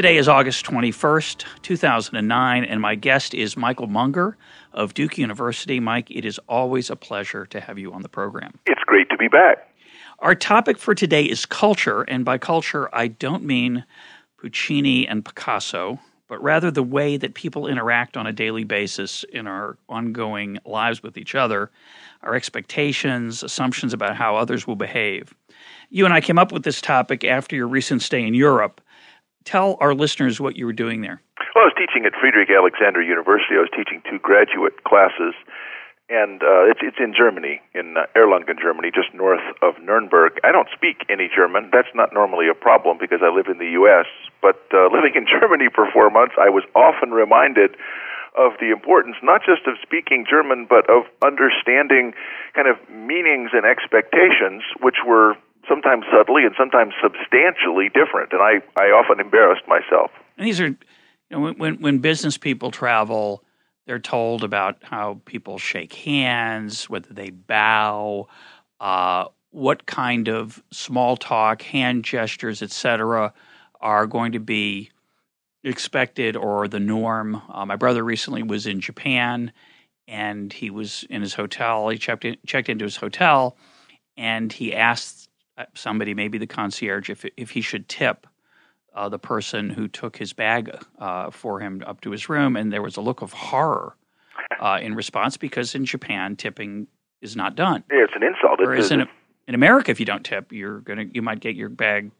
Today is August 21st, 2009, and my guest is Michael Munger of Duke University. Mike, it is always a pleasure to have you on the program. It's great to be back. Our topic for today is culture, and by culture, I don't mean Puccini and Picasso, but rather the way that people interact on a daily basis in our ongoing lives with each other, our expectations, assumptions about how others will behave. You and I came up with this topic after your recent stay in Europe tell our listeners what you were doing there. Well, I was teaching at Friedrich Alexander University. I was teaching two graduate classes, and uh, it's it's in Germany, in uh, Erlangen, Germany, just north of Nuremberg. I don't speak any German. That's not normally a problem because I live in the U.S. But uh, living in Germany for four months, I was often reminded of the importance not just of speaking German, but of understanding kind of meanings and expectations, which were sometimes subtly and sometimes substantially different. And I, I often embarrassed myself. And these are, you know, when, when business people travel, they're told about how people shake hands, whether they bow, uh, what kind of small talk, hand gestures, etc., are going to be expected or the norm. Uh, my brother recently was in Japan, and he was in his hotel. He checked in, checked into his hotel, and he asked somebody, maybe the concierge, if if he should tip uh, the person who took his bag uh, for him up to his room, and there was a look of horror uh, in response because in Japan tipping is not done. Yeah, it's an insult. Whereas in, in America, if you don't tip, you're gonna you might get your bag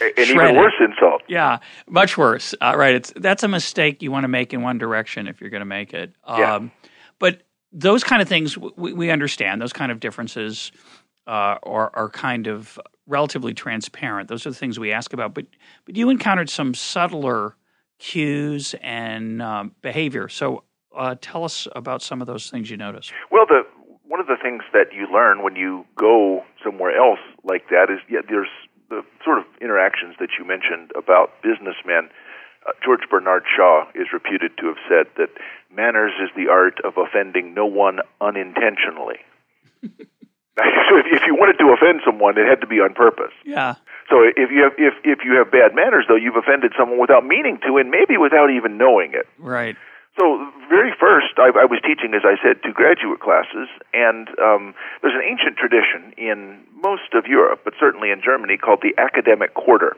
an even worse insult. Yeah, much worse. Uh, right? It's that's a mistake you want to make in one direction if you're going to make it. Um, yeah. But those kind of things we, we understand. Those kind of differences uh, are, are kind of relatively transparent. Those are the things we ask about. But but you encountered some subtler cues and um, behavior. So uh, tell us about some of those things you noticed. Well, the one of the things that you learn when you go somewhere else like that is yeah, there's the sort of interactions that you mentioned about businessmen. Uh, George Bernard Shaw is reputed to have said that manners is the art of offending no one unintentionally. so if, if you wanted to offend someone, it had to be on purpose. Yeah. So if you have if if you have bad manners, though, you've offended someone without meaning to, and maybe without even knowing it. Right. So very first, I, I was teaching, as I said, two graduate classes, and um, there's an ancient tradition in most of Europe, but certainly in Germany, called the academic quarter.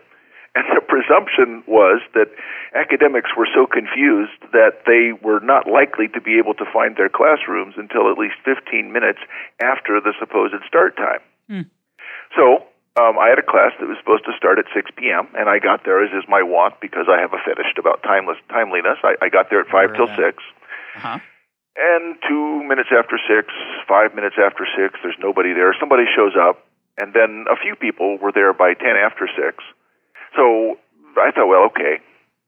And the presumption was that academics were so confused that they were not likely to be able to find their classrooms until at least 15 minutes after the supposed start time. Hmm. So um, I had a class that was supposed to start at 6 p.m., and I got there, as is my wont, because I have a fetish about timeless timeliness. I, I got there at 5 till 6. Uh-huh. And two minutes after 6, five minutes after 6, there's nobody there. Somebody shows up, and then a few people were there by 10 after 6 so I thought, well, okay.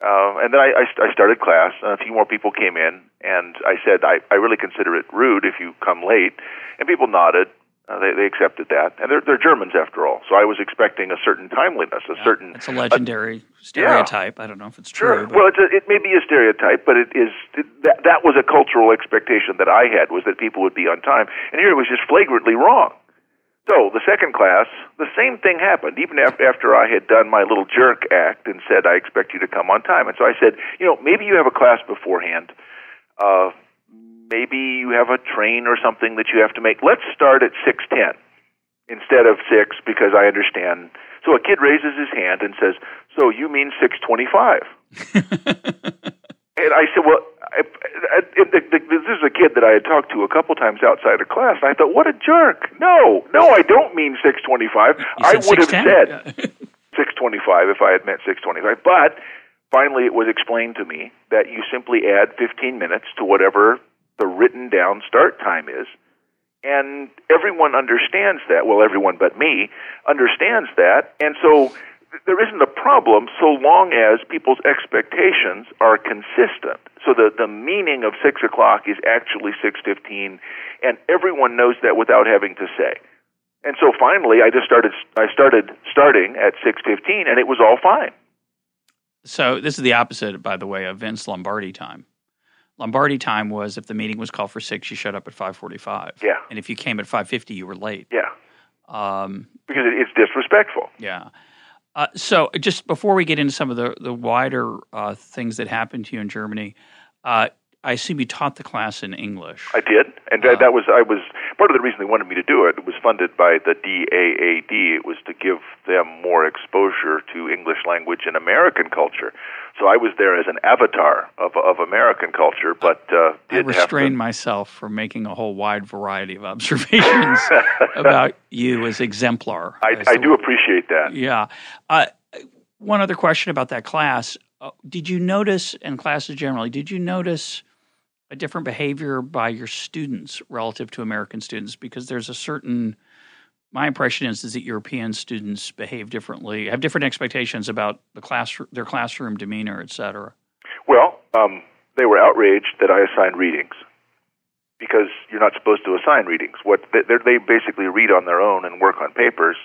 Uh, and then I, I, I started class, and a few more people came in, and I said, I, I really consider it rude if you come late. And people nodded. Uh, they, they accepted that, and they're they're Germans after all. So I was expecting a certain timeliness, a yeah, certain. It's a legendary uh, stereotype. Yeah. I don't know if it's true. Sure. Well, it's a, it may be a stereotype, but it is it, that that was a cultural expectation that I had was that people would be on time, and here it was just flagrantly wrong. So the second class, the same thing happened. Even after I had done my little jerk act and said I expect you to come on time, and so I said, you know, maybe you have a class beforehand. Uh, maybe you have a train or something that you have to make. Let's start at six ten instead of six because I understand. So a kid raises his hand and says, "So you mean six twenty-five? and I said, "Well, I, I, the, the, this is a kid that I had talked to a couple times outside of class. And I thought, what a jerk! No, no, I don't mean six twenty-five. I would have said six twenty-five if I had meant six twenty-five. But finally, it was explained to me that you simply add fifteen minutes to whatever the written down start time is. And everyone understands that. Well, everyone but me understands that. And so there isn't a problem so long as people's expectations are consistent. So the, the meaning of six o'clock is actually six fifteen, and everyone knows that without having to say. And so finally, I just started. I started starting at six fifteen, and it was all fine. So this is the opposite, by the way, of Vince Lombardi time. Lombardi time was if the meeting was called for six, you showed up at five forty-five. Yeah. And if you came at five fifty, you were late. Yeah. Um, because it's disrespectful. Yeah. Uh, so, just before we get into some of the the wider uh, things that happened to you in Germany, uh, I assume you taught the class in English. I did, and uh, that was I was part of the reason they wanted me to do it. It was funded by the DAAD. It was to give them more exposure to English language and American culture. So I was there as an avatar of of American culture, but uh, I restrained to... myself from making a whole wide variety of observations about you as exemplar. I, as I do appreciate that. Yeah. Uh, one other question about that class: uh, Did you notice, in classes generally, did you notice? A different behavior by your students relative to American students because there's a certain my impression is, is that European students behave differently, have different expectations about the class, their classroom demeanor, et cetera. Well, um, they were outraged that I assigned readings because you're not supposed to assign readings. What they, basically read on their own and work on papers.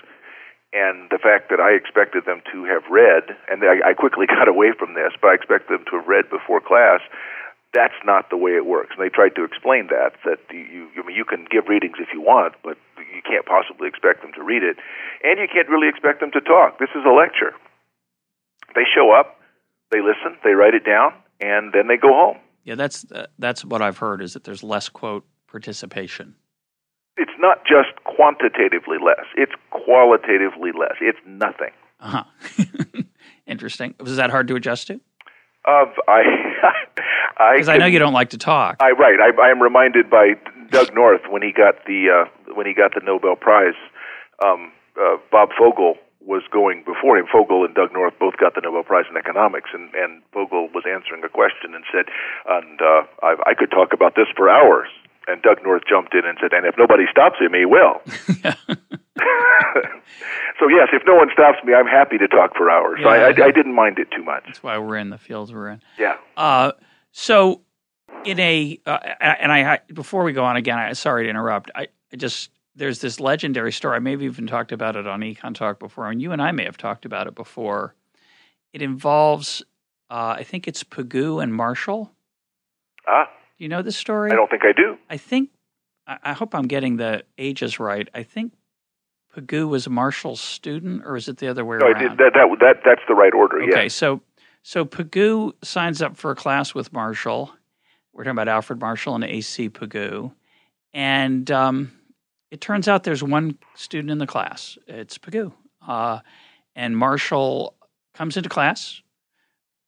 And the fact that I expected them to have read, and I, I quickly got away from this, but I expected them to have read before class that's not the way it works. And they tried to explain that that you you, I mean, you can give readings if you want, but you can't possibly expect them to read it, and you can't really expect them to talk. This is a lecture. They show up, they listen, they write it down, and then they go home. Yeah, that's uh, that's what I've heard is that there's less quote participation. It's not just quantitatively less; it's qualitatively less. It's nothing. Uh huh. Interesting. Was that hard to adjust to? Uh, I because I, I, know you don't like to talk. I right. I, I am reminded by Doug North when he got the uh, when he got the Nobel Prize. Um, uh, Bob Fogel was going before him. Fogel and Doug North both got the Nobel Prize in economics, and and Fogel was answering a question and said, "And uh, I, I could talk about this for hours." And Doug North jumped in and said, "And if nobody stops him, he will." so yes, if no one stops me, I'm happy to talk for hours. Yeah, so I, I, I, didn't mind it too much. That's why we're in the fields we're in. Yeah. Uh, so, in a uh, and I before we go on again, I sorry to interrupt. I, I just there's this legendary story. I may have even talked about it on Econ Talk before, and you and I may have talked about it before. It involves, uh, I think it's Pigou and Marshall. Ah. Do you know this story? I don't think I do. I think I hope I'm getting the ages right. I think Pigou was a Marshall's student, or is it the other way no, around? that, that, that, that's the right order, Okay, yes. so, so Pigou signs up for a class with Marshall. We're talking about Alfred Marshall and A.C. Pigou. And um, it turns out there's one student in the class. It's Pigou. Uh, and Marshall comes into class,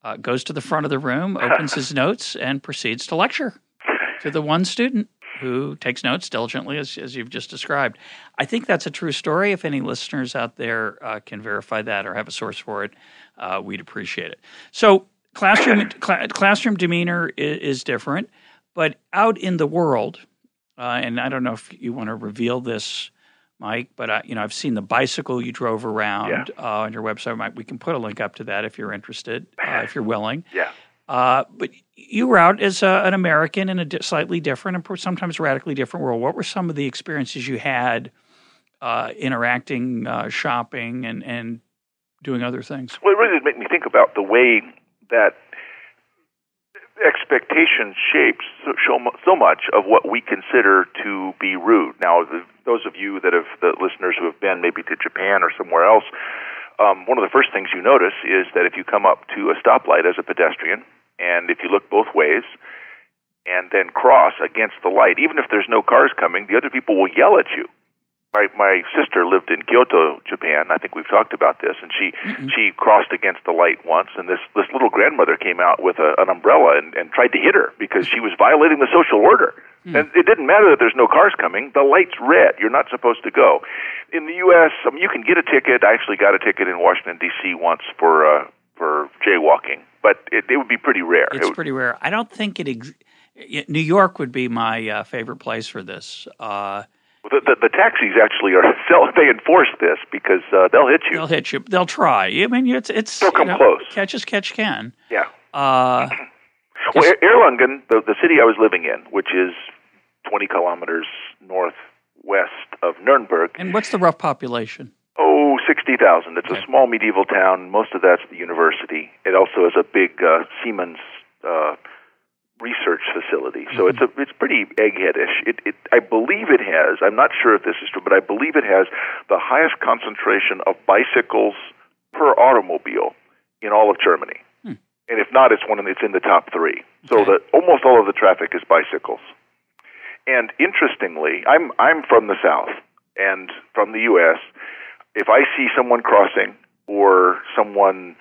uh, goes to the front of the room, opens his notes, and proceeds to lecture to the one student who takes notes diligently, as, as you've just described. I think that's a true story. If any listeners out there uh, can verify that or have a source for it, uh, we'd appreciate it. So, classroom cl- classroom demeanor is, is, different, but out in the world, uh, and I don't know if you want to reveal this. Mike, but I, you know I've seen the bicycle you drove around yeah. Uh, on your website. Mike, we can put a link up to that if you're interested, uh, if you're willing. Yeah. Uh, but you were out as a, an American in a slightly different and sometimes radically different world. What were some of the experiences you had uh, interacting, uh, shopping, and, and doing other things? Well, it really did make me think about the way that expectation shapes so, so much of what we consider to be rude. Now, the, those of you that have, the listeners who have been maybe to Japan or somewhere else, um, one of the first things you notice is that if you come up to a stoplight as a pedestrian, and if you look both ways, and then cross against the light, even if there's no cars coming, the other people will yell at you. My my sister lived in Kyoto, Japan. I think we've talked about this, and she mm-hmm. she crossed against the light once, and this this little grandmother came out with a, an umbrella and, and tried to hit her because she was violating the social order. Mm. And it didn't matter that there's no cars coming; the light's red. You're not supposed to go. In the U.S., I mean, you can get a ticket. I actually got a ticket in Washington D.C. once for uh, for jaywalking, but it, it would be pretty rare. It's it pretty rare. I don't think it. Ex- New York would be my uh, favorite place for this. Uh, The, the, the taxis actually are they enforce this because uh, they'll hit you. They'll hit you. They'll try. I mean, it's it's They'll you come know, close. Catch as catch can. Yeah. Uh, Well, Er- Erlangen, the, the city I was living in, which is 20 kilometers northwest of Nuremberg, and what's the rough population? Oh, 60,000. It's Okay. a small medieval town. Most of that's the university. It also has a big uh, Siemens uh, research facility. So it's a it's pretty eggheadish. It, it I believe it has. I'm not sure if this is true, but I believe it has the highest concentration of bicycles per automobile in all of Germany. Hmm. And if not, it's one of the, it's in the top three. So Okay. that almost all of the traffic is bicycles. And interestingly, I'm I'm from the South and from the U.S. If I see someone crossing or someone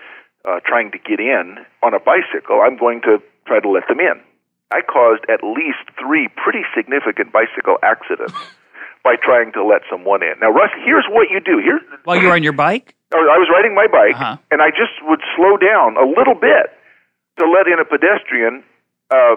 uh, trying to get in on a bicycle, I'm going to try to let them in. I caused at least three pretty significant bicycle accidents by trying to let someone in. Now, Russ, here's what you do. Here, While you're on your bike? I was riding my bike, Uh-huh. and I just would slow down a little bit to let in a pedestrian uh,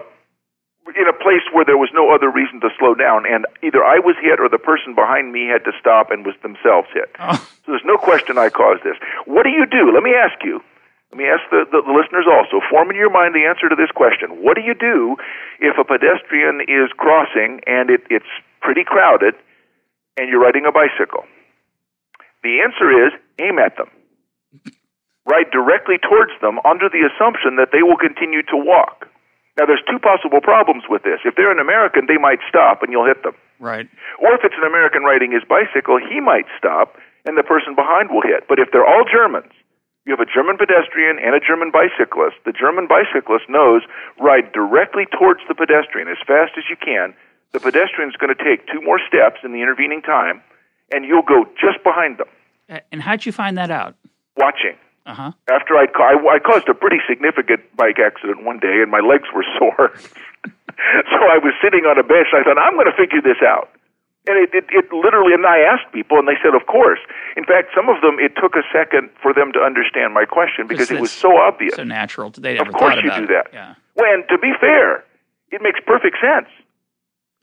in a place where there was no other reason to slow down, and either I was hit or the person behind me had to stop and was themselves hit. Oh, So there's no question I caused this. What do you do? Let me ask you. Let me ask the, the, the listeners also. Form in your mind the answer to this question. What do you do if a pedestrian is crossing and it, it's pretty crowded and you're riding a bicycle? The answer is aim at them. Ride directly towards them under the assumption that they will continue to walk. Now, there's two possible problems with this. If they're an American, they might stop and you'll hit them. right. Or if it's an American riding his bicycle, he might stop and the person behind will hit. But if they're all Germans, you have a German pedestrian and a German bicyclist. The German bicyclist knows ride directly towards the pedestrian as fast as you can. The pedestrian's going to take two more steps in the intervening time, and you'll go just behind them, And how'd you find that out? watching. Uh huh. After I'd ca- I, I caused a pretty significant bike accident one day, and my legs were sore. so I was sitting on a bench. And I thought I'm going to figure this out. And it, it, it literally, and I asked people, and they said, "Of course." In fact, some of them, it took a second for them to understand my question because it was so obvious. So natural. They never Of course you do it. that. Yeah. When, to be fair, it makes perfect sense.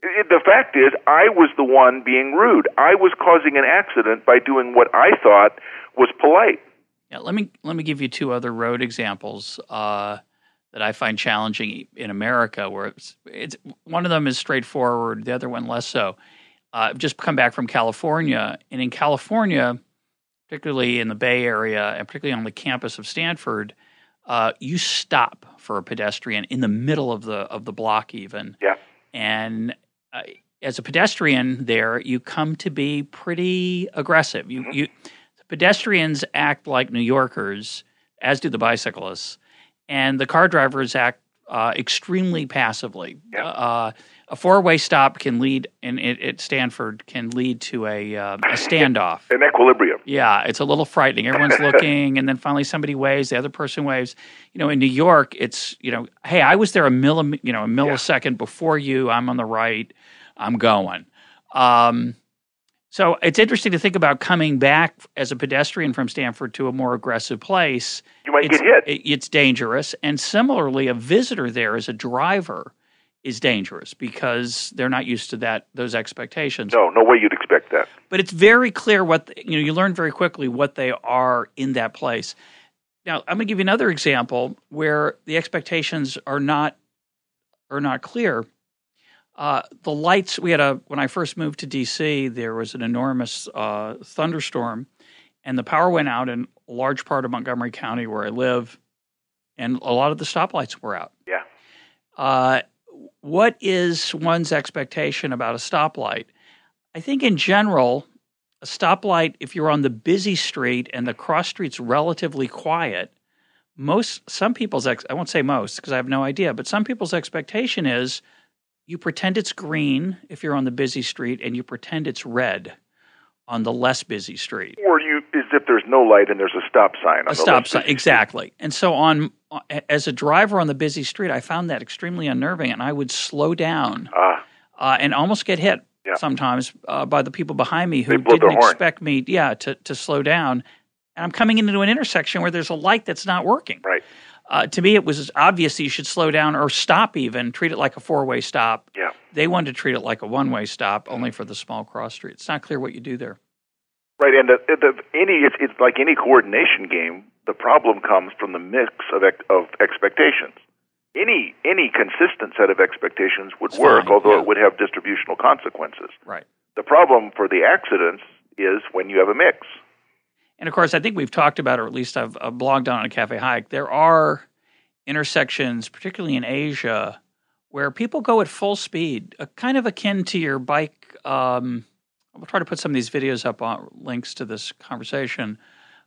It, the fact is, I was the one being rude. I was causing an accident by doing what I thought was polite. Yeah, let me let me give you two other road examples uh, that I find challenging in America. Where it's, it's one of them is straightforward, the other one less so. Uh, I've just come back from California, and in California, particularly in the Bay Area, and particularly on the campus of Stanford, uh, you stop for a pedestrian in the middle of the of the block, even. Yeah. And uh, as a pedestrian, there you come to be pretty aggressive. You you pedestrians act like New Yorkers, as do the bicyclists, and the car drivers act uh, extremely passively. Yeah. Uh, a four-way stop can lead, and it, at Stanford can lead to a, uh, a standoff. An equilibrium. Yeah, it's a little frightening. Everyone's looking, and then finally somebody waves, the other person waves. You know, in New York, it's you know, hey, I was there a milli, you know, a millisecond before you. I'm on the right. I'm going. Um, so it's interesting to think about coming back as a pedestrian from Stanford to a more aggressive place. You might It's, get hit. it's dangerous, and similarly, a visitor there as a driver is dangerous because they're not used to that those expectations no, no way you'd expect that. but it's very clear what you know. You learn very quickly what they are in that place. Now, I'm going to give you another example where the expectations are not are not clear. Uh, the lights we had a when I first moved to DC, there was an enormous uh, thunderstorm, and the power went out in a large part of Montgomery County where I live, and a lot of the stoplights were out. Yeah. Uh, what is one's expectation about a stoplight? I think in general, a stoplight, if you're on the busy street and the cross street's relatively quiet, most some people's ex, I won't say most because I have no idea, but some people's expectation is you pretend it's green if you're on the busy street and you pretend it's red on the less busy street. Or you, as if there's no light and there's a stop sign. On A stop sign, exactly. And so on, as a driver on the busy street, I found that extremely unnerving, and I would slow down Ah, uh, and almost get hit Yeah. sometimes uh, by the people behind me who They blow their didn't horn. expect me, yeah, to to slow down. And I'm coming into an intersection where there's a light that's not working. right. Uh, to me, it was obvious that you should slow down or stop, even treat it like a four way stop. Yeah. They wanted to treat it like a one way stop, only for the small cross street. It's not clear what you do there. Right, and the, the, any it's, it's like any coordination game. The problem comes from the mix of ex, of expectations. Any any consistent set of expectations would It's work, fine, although yeah. it would have distributional consequences. Right. The problem for the accidents is when you have a mix. And of course, I think we've talked about, or at least I've, I've blogged on a Cafe Hayek. There are intersections, particularly in Asia, where people go at full speed, uh, kind of akin to your bike. Um, I'll try to put some of these videos up on links to this conversation.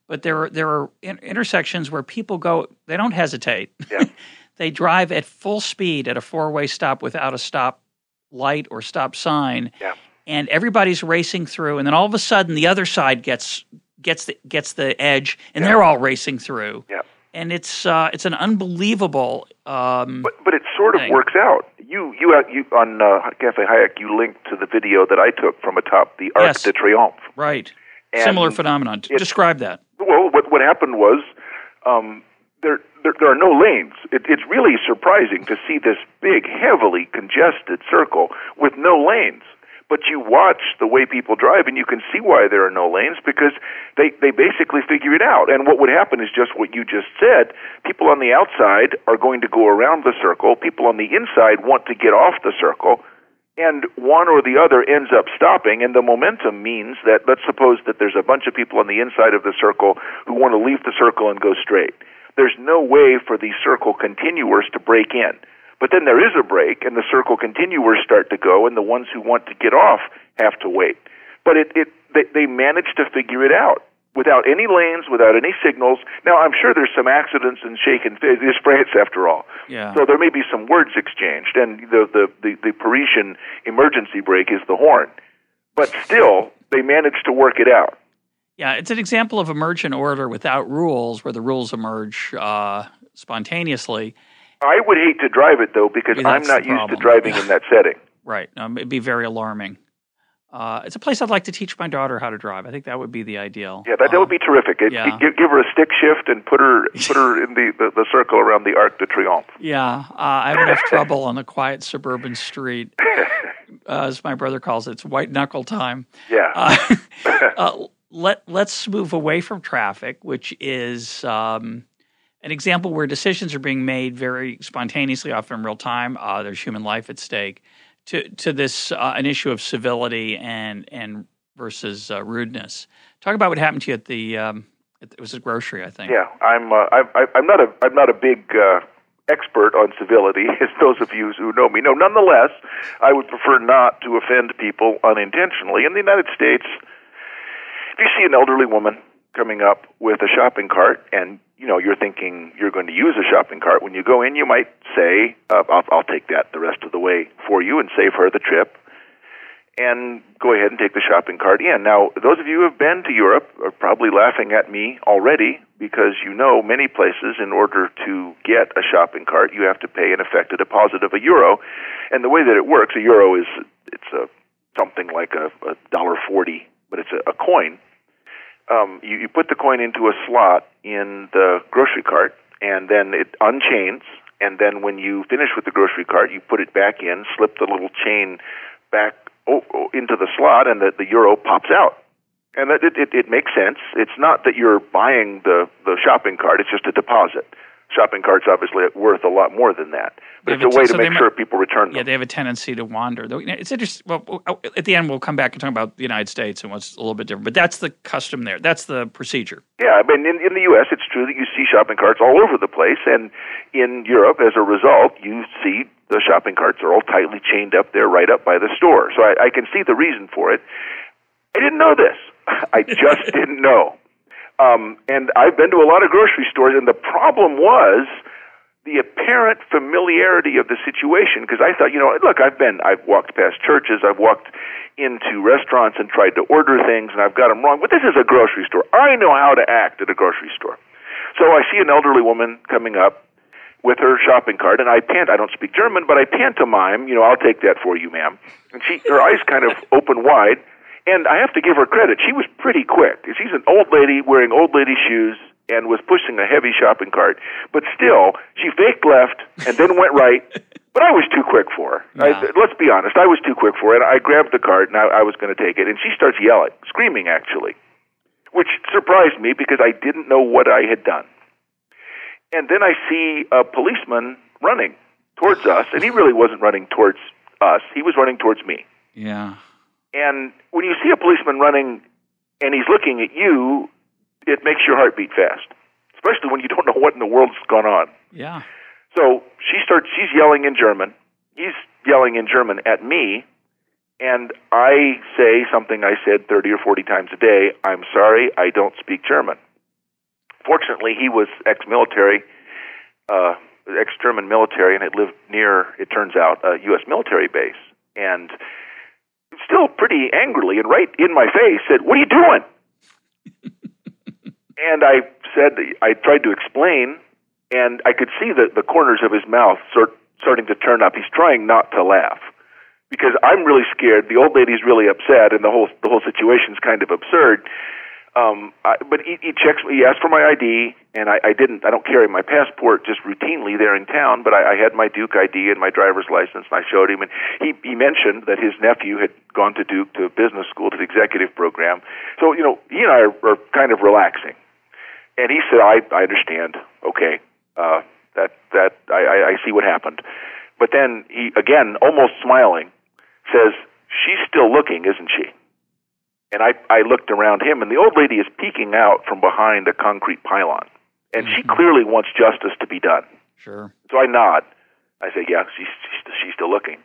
But there are there are in, intersections where people go; they don't hesitate. Yeah. they drive at full speed at a four way stop without a stop light or stop sign. Yeah. And everybody's racing through, and then all of a sudden the other side gets gets the gets the edge, and Yeah. they're all racing through. Yeah. And it's uh, it's an unbelievable. Um, But but it sort of Thing. works out. You you uh, you on uh, Cafe Hayek you linked to the video that I took from atop the Arc Yes. de Triomphe. right. And Similar phenomenon. it- Describe that. Well, what what happened was um, there, there there are no lanes. It, it's really surprising to see this big, heavily congested circle with no lanes. But you watch the way people drive, and you can see why there are no lanes because they they basically figure it out. And what would happen is just what you just said. People on the outside are going to go around the circle. People on the inside want to get off the circle and one or the other ends up stopping and the momentum means that let's suppose that there's a bunch of people on the inside of the circle who want to leave the circle and go straight there's no way for the circle continuers to break in but then there is a break and the circle continuers start to go and the ones who want to get off have to wait but it, it they, they manage to figure it out without any lanes without any signals now i'm sure there's some accidents and shaken it's france after all Yeah. so there may be some words exchanged, and the, the, the, the Parisian emergency brake is the horn. But still, they manage to work it out. Yeah, it's an example of emergent order without rules, where the rules emerge uh, spontaneously. I would hate to drive it, though, because Yeah, I'm not used to driving in that setting. Right. Um, it'd be very alarming. Uh, it's a place I'd like to teach my daughter how to drive. I think that would be the ideal. Yeah, that, that would be terrific. It, yeah. give, give her a stick shift and put her put her in the, the, the circle around the Arc de Triomphe. Yeah, uh, I have enough trouble on the quiet suburban street, uh, as my brother calls it. It's white knuckle time. Yeah. Uh, uh, let Let's move away from traffic, which is um, an example where decisions are being made very spontaneously, often in real time. Uh, there's human life at stake. To to this uh, an issue of civility and and versus uh, rudeness. Talk about what happened to you at the. Um, it was a grocery, I think. Yeah, I'm. Uh, I, I'm not a. I'm not a big uh, expert on civility, as those of you who know me know. Nonetheless, I would prefer not to offend people unintentionally. In the United States, if you see an elderly woman coming up with a shopping cart, and you know you're thinking you're going to use a shopping cart, when you go in, you might say, uh, "I'll, I'll take that the rest of the way for you and save her the trip." and go ahead and take the shopping cart in. Now, those of you who have been to Europe are probably laughing at me already because you know many places in order to get a shopping cart you have to pay in effect a deposit of a euro. And the way that it works, a euro is it's a something like a, a dollar forty, but it's a, a coin. Um, you, you put the coin into a slot in the grocery cart, and then it unchains. And then when you finish with the grocery cart, you put it back in, slip the little chain back oh, oh, into the slot, and the, the euro pops out. And that it, it, it makes sense. It's not that you're buying the, the shopping cart; it's just a deposit. Shopping carts obviously worth a lot more than that, but it's a but way so to they make might- sure people return them. Yeah, they have a tendency to wander. Though it's interesting. Well, uh, at the end, we'll come back and talk about the United States and what's a little bit different. But that's the custom there. That's the procedure. Yeah, I mean, in, in the U.S., it's true that you see shopping carts all over the place, and in Europe, as a result, you see the shopping carts are all tightly chained up there, right up by the store. So I, I can see the reason for it. I didn't know this. I just didn't know. Um, and I've been to a lot of grocery stores, and the problem was the apparent familiarity of the situation because I thought, you know, look, I've been, I've walked past churches, I've walked into restaurants and tried to order things, and I've got them wrong. But this is a grocery store. I know how to act at a grocery store. So I see an elderly woman coming up with her shopping cart, and I pant. I don't speak German, but I pantomime. You know, I'll take that for you, ma'am. And she, her eyes kind of open wide, and I have to give her credit. She was pretty quick. She's an old lady wearing old lady shoes, and was pushing a heavy shopping cart. But still, she faked left and then went right. But I was too quick for her. I, let's be honest, I was too quick for it. I grabbed the cart and I, I was going to take it, and she starts yelling, screaming actually, which surprised me because I didn't know what I had done. And then I see a policeman running towards us, and he really wasn't running towards us. He was running towards me. Yeah. And when you see a policeman running and he's looking at you, it makes your heart beat fast, especially when you don't know what in the world's gone on. Yeah. So she starts, she's yelling in German. He's yelling in German at me. And I say something I said 30 or 40 times a day I'm sorry, I don't speak German. Fortunately, he was ex military, uh, ex German military, and had lived near, it turns out, a U.S. military base. And still pretty angrily and right in my face said, What are you doing? and I said, I tried to explain, and I could see the, the corners of his mouth sort, starting to turn up. He's trying not to laugh because I'm really scared. The old lady's really upset, and the whole the whole situation's kind of absurd. Um, I, but he, he checks. He asked for my ID, and I, I didn't. I don't carry my passport just routinely there in town, but I, I had my Duke ID and my driver's license, and I showed him. And he he mentioned that his nephew had gone to Duke to business school to the executive program. So you know, he and I are, are kind of relaxing. And he said, "I I understand. Okay, uh, that that I, I see what happened." But then he again, almost smiling, says, "She's still looking, isn't she?" And I, I looked around him, and the old lady is peeking out from behind a concrete pylon. And mm-hmm. she clearly wants justice to be done. Sure. So I nod. I say, yeah, she's, she's, she's still looking.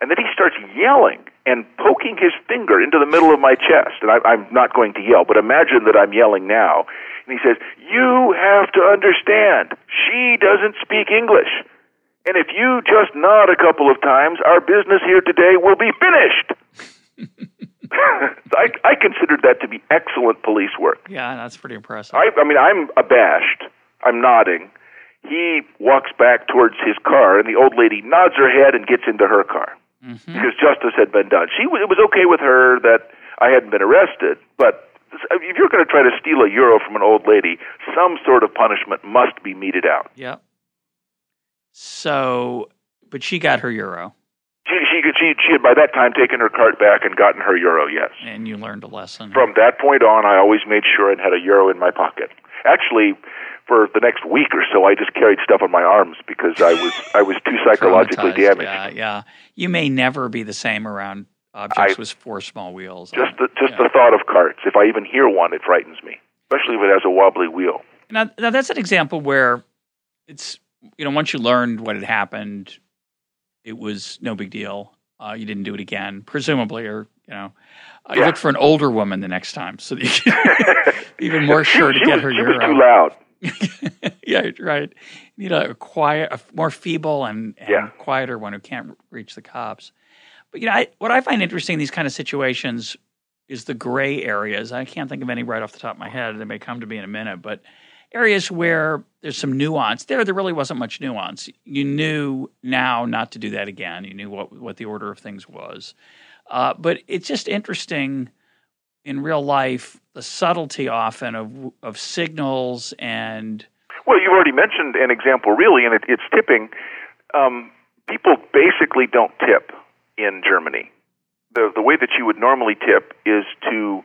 And then he starts yelling and poking his finger into the middle of my chest. And I, I'm not going to yell, but imagine that I'm yelling now. And he says, You have to understand, she doesn't speak English. And if you just nod a couple of times, our business here today will be finished. I, I considered that to be excellent police work. Yeah, that's pretty impressive. I, I mean, I'm abashed. I'm nodding. He walks back towards his car, and the old lady nods her head and gets into her car mm-hmm. because justice had been done. She it was okay with her that I hadn't been arrested, but if you're going to try to steal a euro from an old lady, some sort of punishment must be meted out. Yeah. So, but she got her euro. She, she, she, she had by that time taken her cart back and gotten her euro, yes. And you learned a lesson. From that point on, I always made sure I had a euro in my pocket. Actually, for the next week or so, I just carried stuff on my arms because I was I was too psychologically damaged. Yeah, yeah. You may never be the same around objects I, with four small wheels. Just the just yeah. the thought of carts. If I even hear one, it frightens me, especially if it has a wobbly wheel. Now, now that's an example where it's you know once you learned what had happened, it was no big deal. Uh, you didn't do it again, presumably, or you know, uh, yeah. you look for an older woman the next time, so that you can even more sure to get was, her she was too loud. yeah, right. You need a quiet, a more feeble and, and yeah. quieter one who can't reach the cops. But you know, I, what I find interesting in these kind of situations is the gray areas. I can't think of any right off the top of my head. They may come to me in a minute, but areas where there's some nuance. There, there really wasn't much nuance. You knew now not to do that again. You knew what what the order of things was. Uh, but it's just interesting in real life the subtlety often of of signals and. Well, you've already mentioned an example, really, and it, it's tipping. Um, people basically don't tip in Germany. The the way that you would normally tip is to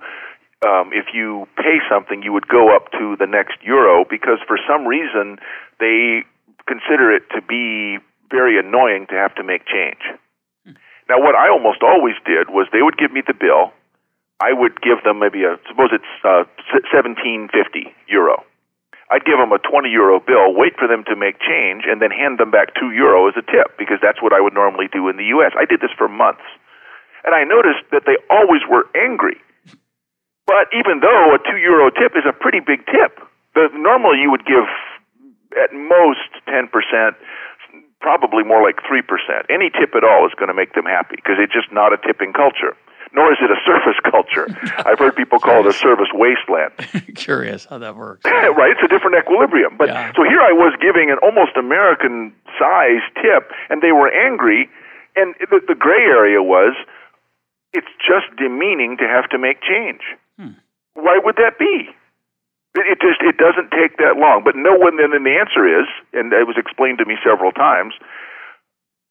um, if you pay something, you would go up to the next euro because for some reason they consider it to be very annoying to have to make change. Hmm. Now, what I almost always did was they would give me the bill. I would give them maybe a suppose it's uh, seventeen fifty euro. I'd give them a twenty euro bill, wait for them to make change, and then hand them back two euro as a tip because that's what I would normally do in the U.S. I did this for months, and I noticed that they always were angry but even though a two euro tip is a pretty big tip, the, normally you would give at most 10%, probably more like 3%. Any tip at all is going to make them happy because it's just not a tipping culture. Nor is it a service culture. I've heard people call it a service wasteland. Curious how that works. right, it's a different equilibrium. But yeah. so here I was giving an almost American size tip, and they were angry. And the, the gray area was it's just demeaning to have to make change. Hmm. Why would that be? It, it just it doesn't take that long. But no one then the answer is, and it was explained to me several times,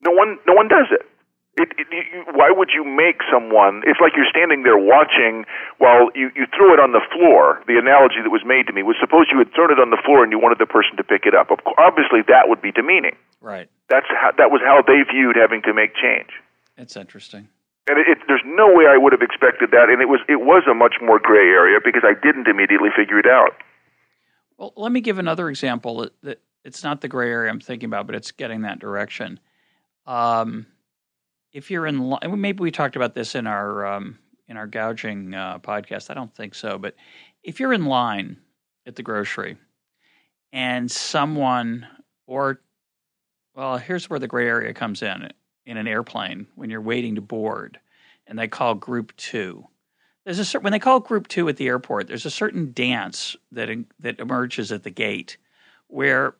no one no one does it. It, it, you, why would you make someone? It's like you're standing there watching while you, you threw it on the floor. The analogy that was made to me was suppose you had thrown it on the floor and you wanted the person to pick it up. Obviously, that would be demeaning. Right. That's how, that was how they viewed having to make change. It's interesting. And it, it, there's no way I would have expected that, and it was it was a much more gray area because I didn't immediately figure it out. Well, let me give another example. It's not the gray area I'm thinking about, but it's getting that direction. Um, if you're in line, maybe we talked about this in our um, in our gouging uh, podcast. I don't think so, but if you're in line at the grocery and someone or well, here's where the gray area comes in in an airplane when you're waiting to board and they call group 2. There's a certain when they call group 2 at the airport, there's a certain dance that that emerges at the gate where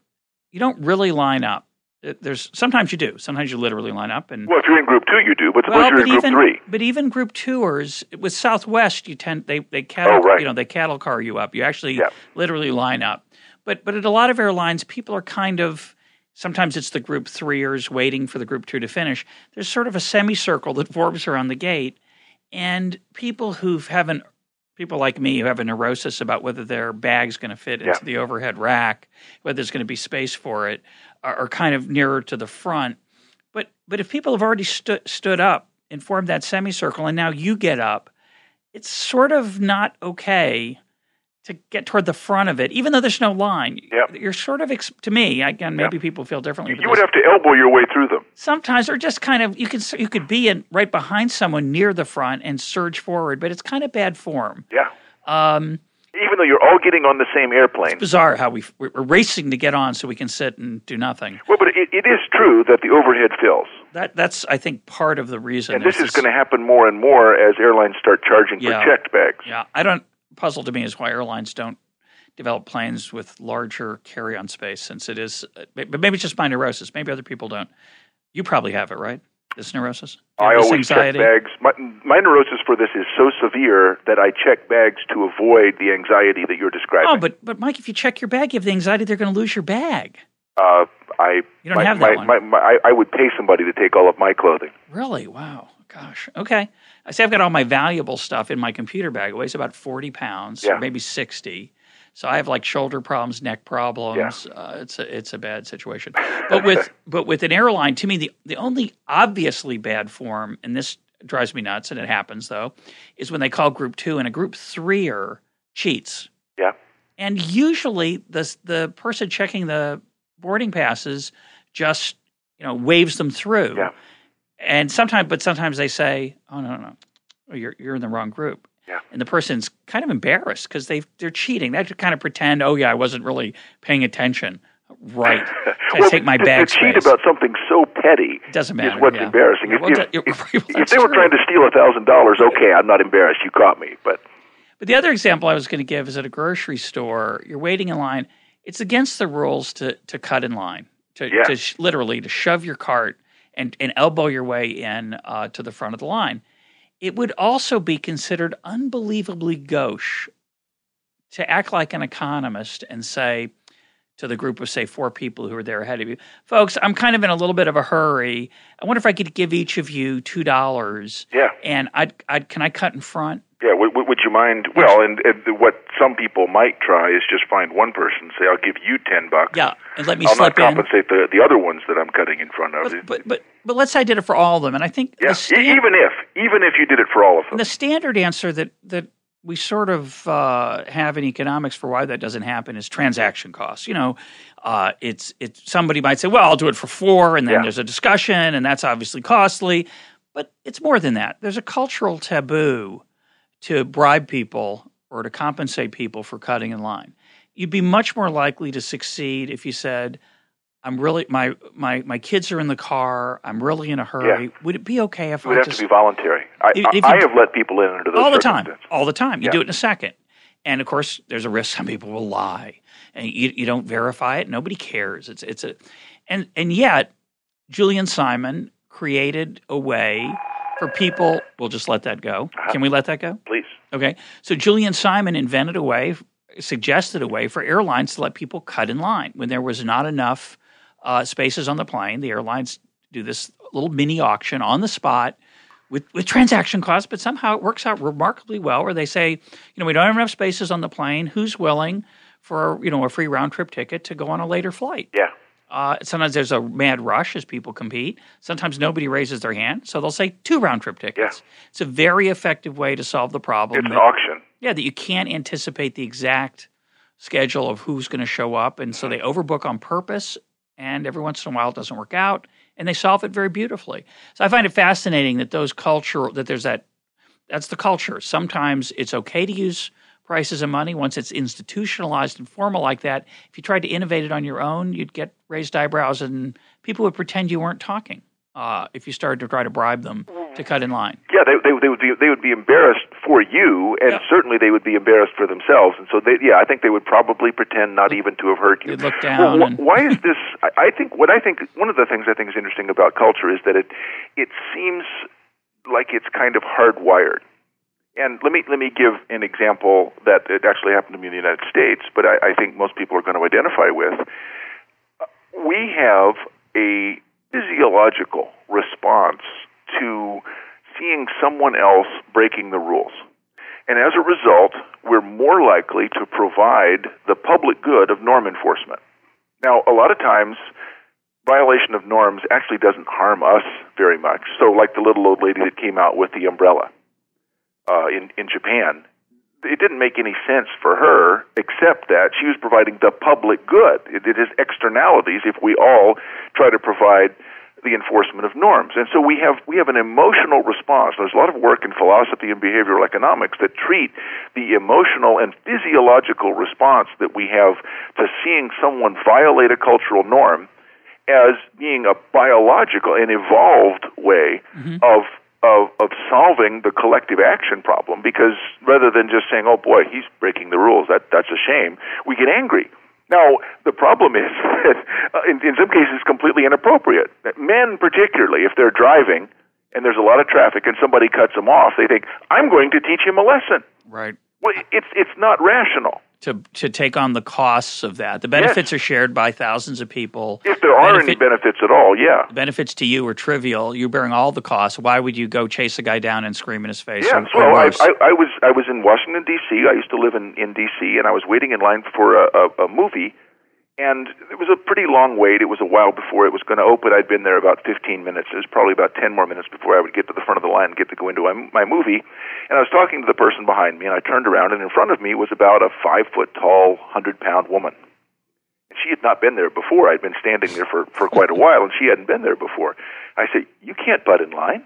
you don't really line up there's sometimes you do. Sometimes you literally line up and. Well, if you're in group two, you do. But well, you're but in group even, three. But even group tours with Southwest, you tend they they cattle oh, right. you know they cattle car you up. You actually yeah. literally line up. But but at a lot of airlines, people are kind of sometimes it's the group threeers waiting for the group two to finish. There's sort of a semicircle that forms around the gate, and people who haven't people like me who have a neurosis about whether their bag's going to fit yeah. into the overhead rack, whether there's going to be space for it, are, are, kind of nearer to the front. But but if people have already stu- stood up and formed that semicircle, and now you get up, it's sort of not okay to get toward the front of it, even though there's no line. Yep. You're sort of ex- to me again. Maybe yep. people feel differently. You would have to elbow your way through them sometimes, or just kind of you can you could be in right behind someone near the front and surge forward, but it's kind of bad form. Yeah. Um, even though you're all getting on the same airplane. It's bizarre how we we're racing to get on so we can sit and do nothing. Well, but it, it is true that the overhead fills. That that's I think part of the reason. And this is going to happen more and more as airlines start charging yeah, for checked bags. Yeah, I don't. Puzzle to me is why airlines don't develop planes with larger carry-on space, since it is. But maybe it's just my neurosis. Maybe other people don't. You probably have it, right? This neurosis? I this always anxiety? check bags. My, my neurosis for this is so severe that I check bags to avoid the anxiety that you're describing. Oh, but but Mike, if you check your bag, you have the anxiety they're going to lose your bag. Uh, I you don't my, have that my, one. I, I would pay somebody to take all of my clothing. Really? Wow. Gosh. Okay. I say I've got all my valuable stuff in my computer bag. It weighs about forty pounds, Yeah. maybe sixty. So I have like shoulder problems, neck problems. Yeah. Uh, it's a it's a bad situation. But with but with an airline, to me, the the only obviously bad form, and this drives me nuts, and it happens though, is when they call group two and a group threeer cheats. Yeah. And usually the the person checking the boarding passes just you know waves them through. Yeah. And sometimes, but sometimes they say, "Oh no, no, no. you're you're in the wrong group." Yeah. And the person's kind of embarrassed because they they're cheating. They have to kind of pretend, "Oh yeah, I wasn't really paying attention." Right. I well, take my bag to cheat about something so petty doesn't matter. is what's yeah. embarrassing. Yeah, If, well, if, that- if, well, if they were true. trying to steal a thousand dollars, okay, I'm not embarrassed. You caught me, but But the other example I was going to give is at a grocery store, you're waiting in line. It's against the rules to to cut in line, to, Yeah. to sh- literally to shove your cart and, and elbow your way in uh, to the front of the line. It would also be considered unbelievably gauche to act like an economist and say to the group of say four people who are there ahead of you, folks, I'm kind of in a little bit of a hurry. I wonder if I could give each of you two dollars, yeah, and I'd, I'd can I cut in front? Yeah. W- w- would you mind? Well, and, and what some people might try is just find one person, say, "I'll give you ten bucks." Yeah, and let me I'll slip not in. compensate the the other ones that I'm cutting in front of. But, but but but let's say I did it for all of them, and I think yeah, stand- even if even if you did it for all of them, the standard answer that that we sort of uh, have in economics for why that doesn't happen is transaction costs. You know, uh, it's it's somebody might say, well, I'll do it for four, and then Yeah. there's a discussion, and that's obviously costly. But it's more than that. There's a cultural taboo to bribe people or to compensate people for cutting in line. You'd be much more likely to succeed if you said, I'm really my my my kids are in the car. I'm really in a hurry. Would it be okay if I?" it would I have just to be voluntary. I, If- if I, I have let people in under those all the time, all the time? You Yeah. do it in a second, and of course, there's a risk some people will lie, and you, you don't verify it. Nobody cares. It's it's a, and and yet, Julian Simon created a way for people. We'll just let that go. Uh-huh. Can we let that go? Please. Okay. So Julian Simon invented a way suggested a way for airlines to let people cut in line when there was not enough uh, spaces on the plane. The airlines do this little mini auction on the spot with, with transaction costs, but somehow it works out remarkably well. Where they say, you know, we don't have enough spaces on the plane. Who's willing for you know a free round trip ticket to go on a later flight? Yeah. Uh, sometimes there's a mad rush as people compete. Sometimes nobody raises their hand, so they'll say two round trip tickets. Yeah. It's a very effective way to solve the problem. It's that, an auction. Yeah, that you can't anticipate the exact schedule of who's going to show up, and so they Mm-hmm. overbook on purpose. And every once in a while, it doesn't work out, and they solve it very beautifully. So I find it fascinating that those cultural that there's that that's the culture. Sometimes it's okay to use prices of money once it's institutionalized and formal like that. If you tried to innovate it on your own, you'd get raised eyebrows and people would pretend you weren't talking. Uh, if you started to try to bribe them to cut in line. Yeah, they, they, they would be they would be embarrassed for you, and Yeah. certainly they would be embarrassed for themselves. And so, they, yeah, I think they would probably pretend not even to have heard you. You'd look Well, down wh- and- why is this? I, I think what I think one of the things I think is interesting about culture is that it it seems like it's kind of hardwired. And let me let me give an example that it actually happened to me in the United States, but I, I think most people are going to identify with. We have a physiological response to seeing someone else breaking the rules. And as a result, we're more likely to provide the public good of norm enforcement. Now, a lot of times, violation of norms actually doesn't harm us very much. So, like the little old lady that came out with the umbrella uh, in in Japan, it didn't make any sense for her, except that she was providing the public good. It, it is externalities if we all try to provide the enforcement of norms. And so we have we have an emotional response. There's a lot of work in philosophy and behavioral economics that treat the emotional and physiological response that we have to seeing someone violate a cultural norm as being a biological and evolved way of of of solving the collective action problem because rather than just saying, "Oh boy, he's breaking the rules," that that's a shame, we get angry. Now, the problem is that uh, in, in some cases completely inappropriate. Men, particularly, if they're driving and there's a lot of traffic and somebody cuts them off, they think, "I'm going to teach him a lesson." Right. Well, it's it's not rational. To, to take on the costs of that. The benefits are shared by thousands of people. If there are any benefits at all, yeah. benefits to you are trivial. You're bearing all the costs. Why would you go chase a guy down and scream in his face? Yeah, or, so or I. I, I was I was in Washington D.C. I used to live in in D.C. and I was waiting in line for a, a, a movie, and it was a pretty long wait. It was a while before it was going to open. I'd been there about 15 minutes. It was probably about 10 more minutes before I would get to the front of the line and get to go into my, my movie. And I was talking to the person behind me, and I turned around, and in front of me was about a five foot tall, hundred pound woman. And she had not been there before. I'd been standing there for, for quite a while, and she hadn't been there before. I said, "You can't butt in line."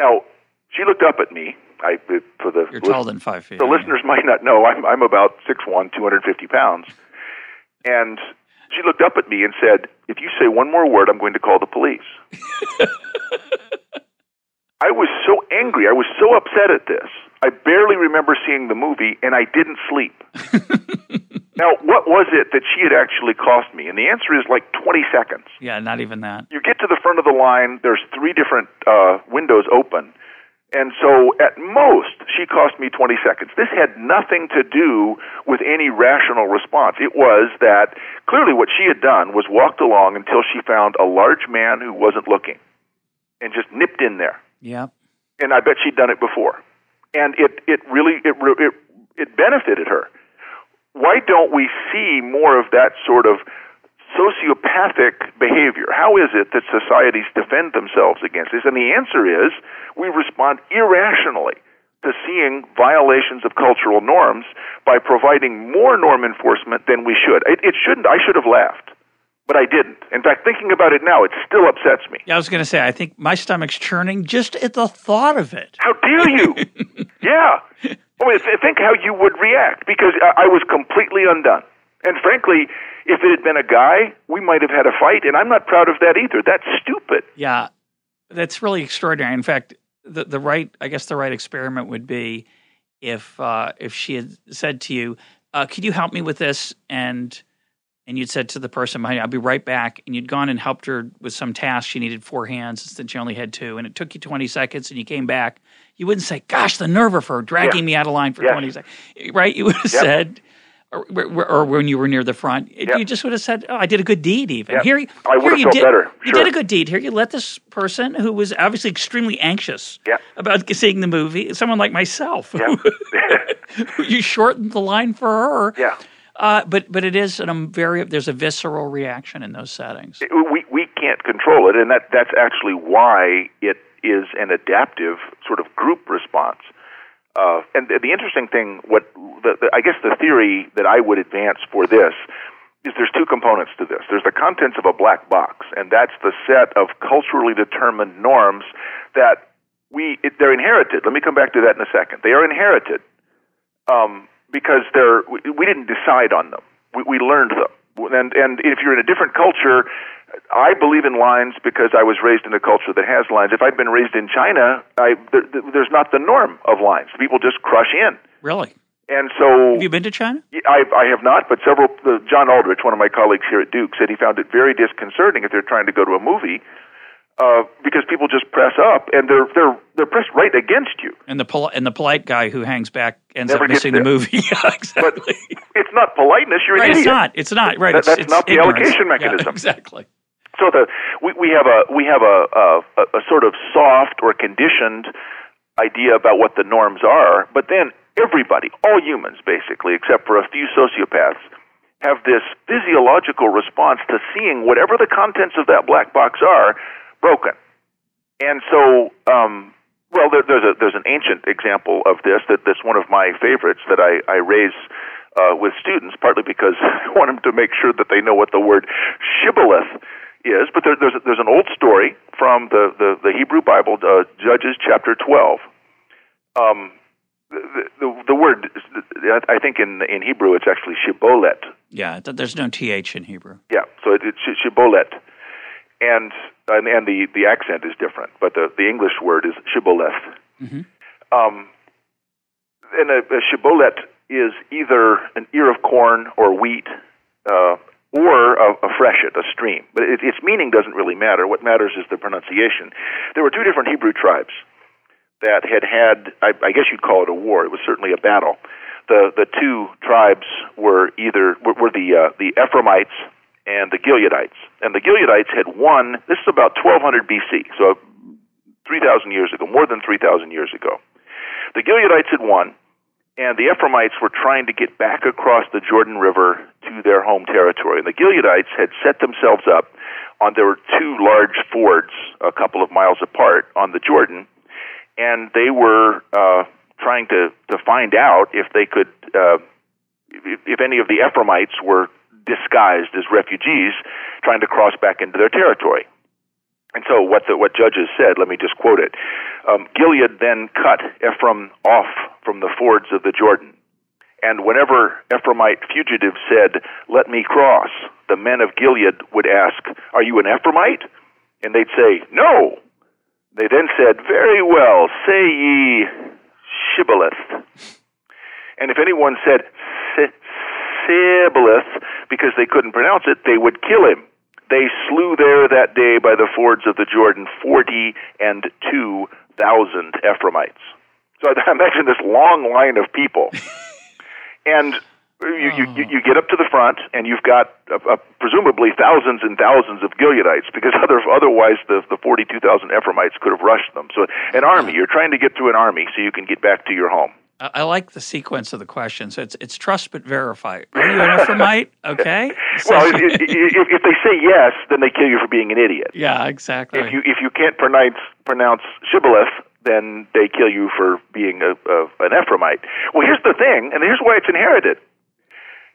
Now, she looked up at me. I for the You're list- taller than five feet. the listeners might not know I'm I'm about six one, two hundred fifty pounds, and she looked up at me and said, "If you say one more word, I'm going to call the police." I was so angry. I was so upset at this. I barely remember seeing the movie, and I didn't sleep. now, what was it that she had actually cost me? And the answer is like 20 seconds Yeah, not even that. you get to the front of the line. There's three different uh, windows open, and so at most she cost me 20 seconds. This had nothing to do with any rational response. It was that clearly what she had done was walked along until she found a large man who wasn't looking, and just nipped in there. Yeah. And I bet she'd done it before, and it it really it it it benefited her. Why don't we see more of that sort of sociopathic behavior? How is it that societies defend themselves against this? And the answer is we respond irrationally to seeing violations of cultural norms by providing more norm enforcement than we should. It, it shouldn't. I should have laughed, but I didn't. In fact, thinking about it now, it still upsets me. Yeah, I was going to say, I think my stomach's churning just at the thought of it. How dare you? yeah. I mean, th- think how you would react because I, I was completely undone. And frankly, if it had been a guy, we might have had a fight, and I'm not proud of that either. That's stupid. Yeah, that's really extraordinary. In fact, the the right, I guess, the right experiment would be if uh, if she had said to you, uh, "Could you help me with this?" and and you'd said to the person behind you, "I'll be right back," and you'd gone and helped her with some task. She needed four hands instead she only had two, and it took you twenty seconds, and you came back. You wouldn't say, "Gosh, the nerve of her dragging Yeah. me out of line for Yes. twenty seconds," right? You would have Yep. said. Or, or, when you were near the front, yep. you just would have said, "Oh, I did a good deed." Even yep. here, I here you did, better. You did a good deed. Here, you let this person who was obviously extremely anxious yep. about seeing the movie, someone like myself, you shortened the line for her. Yeah. Uh, but but it is a um, very there's a visceral reaction in those settings. It, we we can't control it, and that that's actually why it is an adaptive sort of group response. Uh, and the, the interesting thing, what the, the, I guess the theory that I would advance for this is there's two components to this. There's the contents of a black box, and that's the set of culturally determined norms that we it, they're inherited. Let me come back to that in a second. They are inherited um, because they're we, we didn't decide on them. We, we learned them, and and if you're in a different culture, I believe in lines because I was raised in a culture that has lines. If I'd been raised in China, I, there, there's not the norm of lines. People just crush in. Really? And so, have you been to China? I, I have not, but several. Uh, John Aldrich, one of my colleagues here at Duke, said he found it very disconcerting if they're trying to go to a movie uh, because people just press up and they're they're they're pressed right against you. And the poli- and the polite guy who hangs back ends Never up missing the movie. yeah, exactly. But it's not politeness. You're right. It's not. It's not. Right. That, it's, that's it's not the ignorance. allocation mechanism. Yeah, exactly. So the we, we have a we have a, a a sort of soft or conditioned idea about what the norms are, but then everybody, all humans basically, except for a few sociopaths, have this physiological response to seeing whatever the contents of that black box are broken. And so, um, well, there, there's a there's an ancient example of this that that's one of my favorites that I I raise uh, with students, partly because I want them to make sure that they know what the word shibboleth is, but there, there's there's an old story from the the, the Hebrew Bible, uh, Judges chapter twelve. Um, the, the, the word, I think in in Hebrew, it's actually shibboleth. Yeah, there's no th in Hebrew. Yeah, so it, it's shibboleth, and and, and the the accent is different, but the the English word is shibboleth. Mm-hmm. Um, and a, a shibboleth is either an ear of corn or wheat, uh, or a, a freshet, a stream. But it, its meaning doesn't really matter. What matters is the pronunciation. There were two different Hebrew tribes that had had, I, I guess you'd call it a war. It was certainly a battle. The the two tribes were either were, were the uh, the Ephraimites and the Gileadites. And the Gileadites had won. This is about 1200 BC, so 3,000 years ago, more than 3,000 years ago. The Gileadites had won, and the Ephraimites were trying to get back across the Jordan River to their home territory. And the Gileadites had set themselves up on there were two large fords a couple of miles apart on the Jordan, and they were uh, trying to to find out if they could uh, if, if any of the Ephraimites were disguised as refugees trying to cross back into their territory. And so, what the, what judges said, let me just quote it. Um, Gilead then cut Ephraim off from the fords of the Jordan. And whenever Ephraimite fugitives said, Let me cross, the men of Gilead would ask, Are you an Ephraimite? And they'd say, No. They then said, Very well, say ye Shibboleth. And if anyone said Sibboleth because they couldn't pronounce it, they would kill him. They slew there that day by the fords of the Jordan forty and two thousand Ephraimites. So I imagine this long line of people, and you, you, you get up to the front, and you've got uh, uh, presumably thousands and thousands of Gileadites, because other, otherwise the, the 42,000 Ephraimites could have rushed them. So an army, you're trying to get through an army so you can get back to your home. I like the sequence of the questions. It's it's trust but verify. Are you an Ephraimite? Okay. well, if, if, if, they say yes, then they kill you for being an idiot. Yeah, exactly. If you if you can't pronounce pronounce shibboleth, then they kill you for being a, a an Ephraimite. Well, here's the thing, and here's why it's inherited.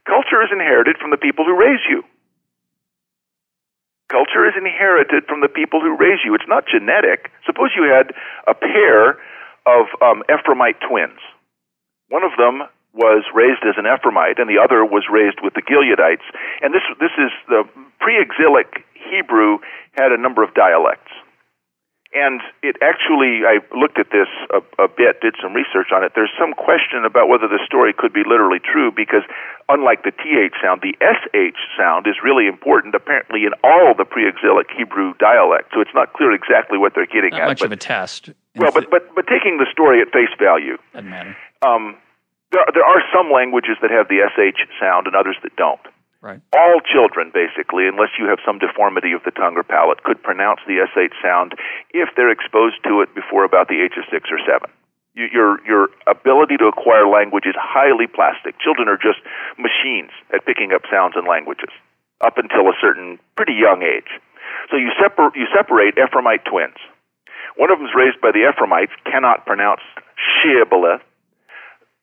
Culture is inherited from the people who raise you. Culture is inherited from the people who raise you. It's not genetic. Suppose you had a pair of um, Ephraimite twins. One of them was raised as an Ephraimite, and the other was raised with the Gileadites. And this this is the pre-exilic Hebrew had a number of dialects. And it actually, I looked at this a, a bit, did some research on it. There's some question about whether the story could be literally true because, unlike the th sound, the sh sound is really important apparently in all the pre-exilic Hebrew dialects. So it's not clear exactly what they're getting not at. much but, of a test. Well, but but but taking the story at face value, doesn't matter. Um, There, there are some languages that have the sh sound and others that don't. Right. All children, basically, unless you have some deformity of the tongue or palate, could pronounce the sh sound if they're exposed to it before about the age of six or seven. Your your ability to acquire language is highly plastic. Children are just machines at picking up sounds and languages up until a certain pretty young age. So you separ- you separate Ephraimite twins. One of them is raised by the Ephraimites, cannot pronounce shibboleth.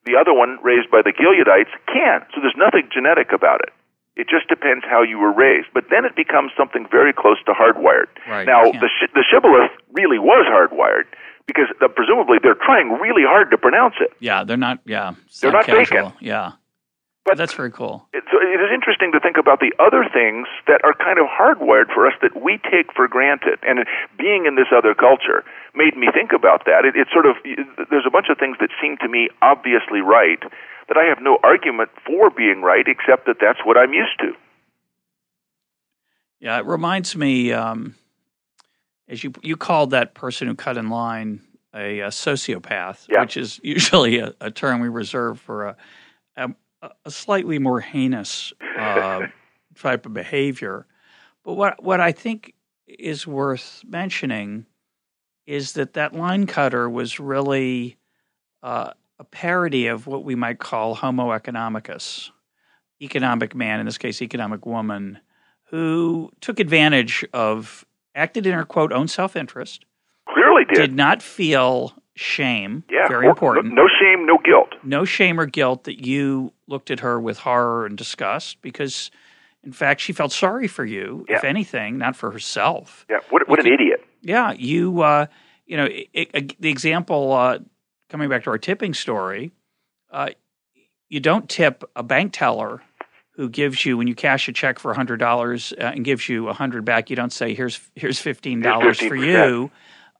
The other one, raised by the Gileadites, can. So there's nothing genetic about it. It just depends how you were raised. But then it becomes something very close to hardwired. Right, now, the, sh- the shibboleth really was hardwired because uh, presumably they're trying really hard to pronounce it. Yeah, they're not. Yeah, They're not casual. faking. Yeah, But that's very cool. it, so it is interesting to think about the other things that are kind of hardwired for us that we take for granted. And being in this other culture made me think about that. It, it's sort of there's a bunch of things that seem to me obviously right that I have no argument for being right, except that that's what I'm used to. Yeah, it reminds me, um, as you you called that person who cut in line a, a sociopath, Yeah. which is usually a, a term we reserve for a a, a slightly more heinous uh, type of behavior. But what what I think is worth mentioning is that that line cutter was really uh, a parody of what we might call Homo economicus, economic man, in this case, economic woman, who took advantage of, acted in her quote, own self interest, Clearly did. did not feel shame, yeah, very or- important, No, no shame, no guilt. no shame or guilt that you looked at her with horror and disgust because, in fact, she felt sorry for you, if anything, not for herself. Yeah, what, what an idiot. Yeah, you, uh, you know, it, it, the example uh, coming back to our tipping story, uh, you don't tip a bank teller who gives you when you cash a check for hundred dollars uh, and gives you a hundred back. You don't say here's here's fifteen dollars for 15%. you.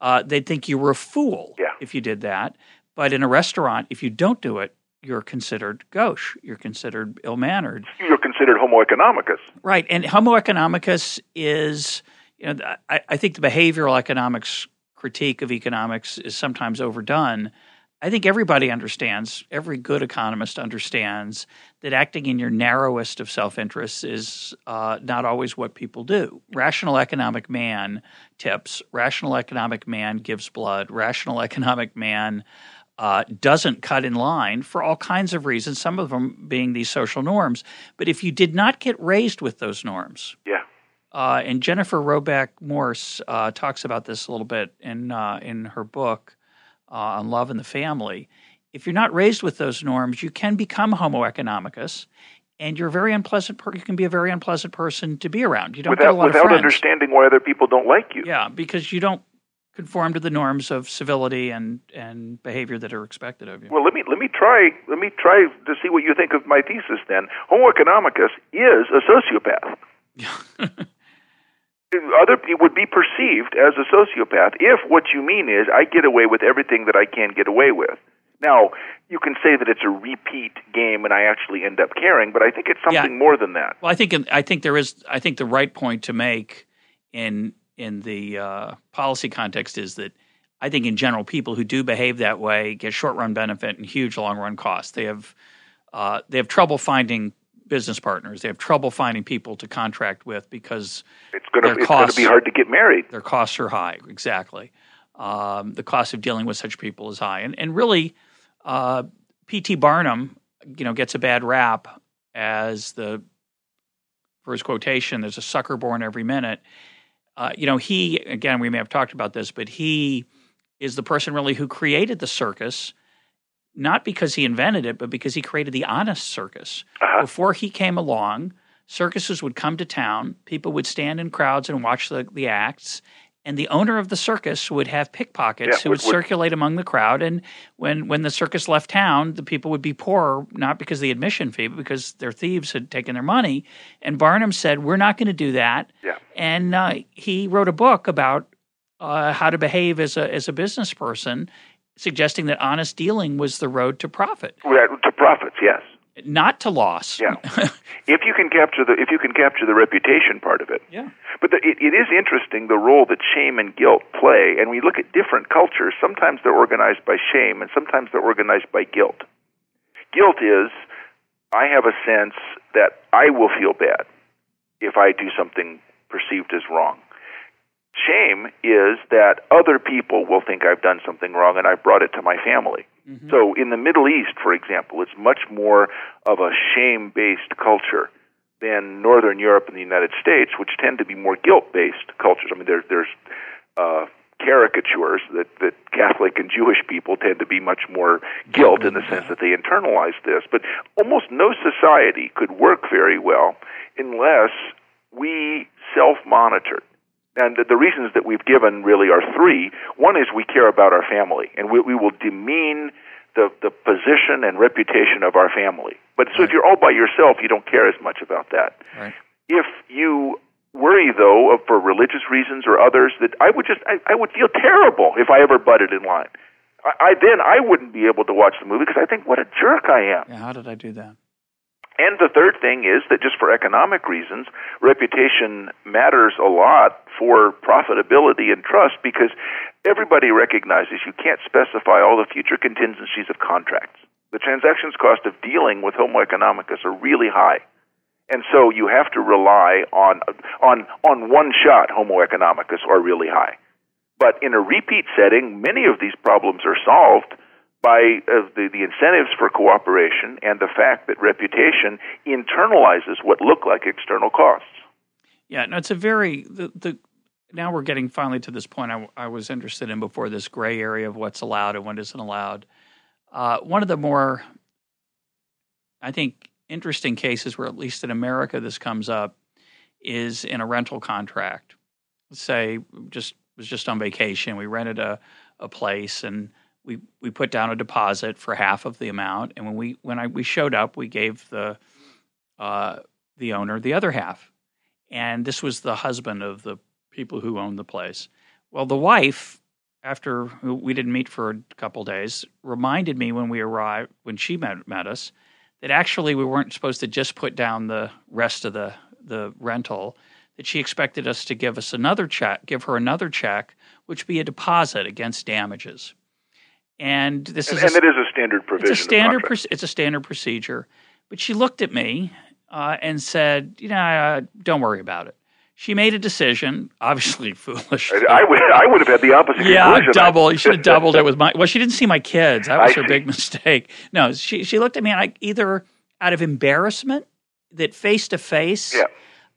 Uh, they'd think you were a fool Yeah. if you did that. But in a restaurant, if you don't do it, you're considered gauche. You're considered ill mannered. You're considered Homo economicus. Right. And Homo economicus is, you know, I, I think the behavioral economics critique of economics is sometimes overdone. I think everybody understands, every good economist understands that acting in your narrowest of self interests is uh, not always what people do. Rational economic man tips, rational economic man gives blood, rational economic man uh, doesn't cut in line for all kinds of reasons, some of them being these social norms. But if you did not get raised with those norms, Yeah. uh, and Jennifer Roback Morse uh, talks about this a little bit in uh, in her book uh, on love and the family. If you're not raised with those norms, you can become Homo economicus, and you're a very unpleasant. Per- you can be a very unpleasant person to be around. You don't Without, lot without understanding why other people don't like you. Yeah, because you don't conform to the norms of civility and and behavior that are expected of you. Well, let me let me try let me try to see what you think of my thesis. Then, Homo economicus is a sociopath. Other it would be perceived as a sociopath if what you mean is I get away with everything that I can get away with. Now, you can say that it's a repeat game and I actually end up caring, but I think it's Yeah. something more than that. Well, I think I think there is. I think the right point to make in in the uh, policy context is that I think in general people who do behave that way get short run benefit and huge long run costs. They have uh, they have trouble finding business partners. They have trouble finding people to contract with because It's going to Their it's going to costs- be hard to get married. their costs are high. Exactly, um, the cost of dealing with such people is high, and and really, uh, P.T. Barnum, you know, gets a bad rap as the for his quotation. There's a sucker born every minute. Uh, you know, he again, we may have talked about this, but he is the person really who created the circus. Not because he invented it, but because he created the honest circus. Uh-huh. Before he came along, circuses would come to town, people would stand in crowds and watch the, the acts, and the owner of the circus would have pickpockets Yeah, who would, would- circulate among the crowd. And when, when the circus left town, the people would be poorer, not because of the admission fee, but because their thieves had taken their money. And Barnum said, We're not going to do that. Yeah. And uh, he wrote a book about uh, how to behave as a, as a business person, suggesting that honest dealing was the road to profit, To profits, yes. not to loss. Yeah. if you can capture the if you can capture the reputation part of it. yeah. But the, it, it is interesting the role that shame and guilt play, and we look at different cultures. Sometimes they're organized by shame, and sometimes they're organized by guilt. guilt is I have a sense that I will feel bad if I do something perceived as wrong. Shame is that other people will think I've done something wrong and I've brought it to my family. Mm-hmm. So in the Middle East, for example, it's much more of a shame based culture than Northern Europe and the United States, which tend to be more guilt based cultures. I mean, there, there's uh, caricatures that, that Catholic and Jewish people tend to be much more guilt in the sense that they internalize this. But almost no society could work very well unless we self monitored. And the reasons that we've given really are three. One is we care about our family, and we, we will demean the, the position and reputation of our family. But so right. if you're all by yourself, you don't care as much about that. Right. If you worry though for religious reasons or others that I would just I, I would feel terrible if I ever butted in line. I, I then I wouldn't be able to watch the movie because I think what a jerk I am. Yeah, how did I do that? And the third thing is that just for economic reasons, reputation matters a lot for profitability and trust because everybody recognizes you can't specify all the future contingencies of contracts. The transactions cost of dealing with Homo economicus are really high and so you have to rely on on on one shot homo economicus or really high but in a repeat setting many of these problems are solved by uh, the, the incentives for cooperation and the fact that reputation internalizes what look like external costs yeah no it's a very the, the now we're getting finally to this point I, I was interested in before this gray area of what's allowed and what isn't allowed uh, one of the more i think interesting cases where, at least in America, this comes up is in a rental contract. Let's say just was just on vacation. We rented a, a place and we, we put down a deposit for half of the amount. And when we when I we showed up, we gave the uh, the owner the other half. And this was the husband of the people who owned the place. Well, the wife, after we didn't meet for a couple days, reminded me when we arrived when she met met us that actually we weren't supposed to just put down the rest of the the rental that she expected us to give us another check give her another check which would be a deposit against damages and this and, is and a, it is a standard provision it's a standard it's a standard procedure but she looked at me uh, and said you know uh, don't worry about it she made a decision, obviously foolish. I, would, I would have had the opposite. Yeah, conclusion. double. You should have doubled it with my. Well, she didn't see my kids. That was I her see. big mistake. No, she she looked at me like either out of embarrassment that face to face. Yeah.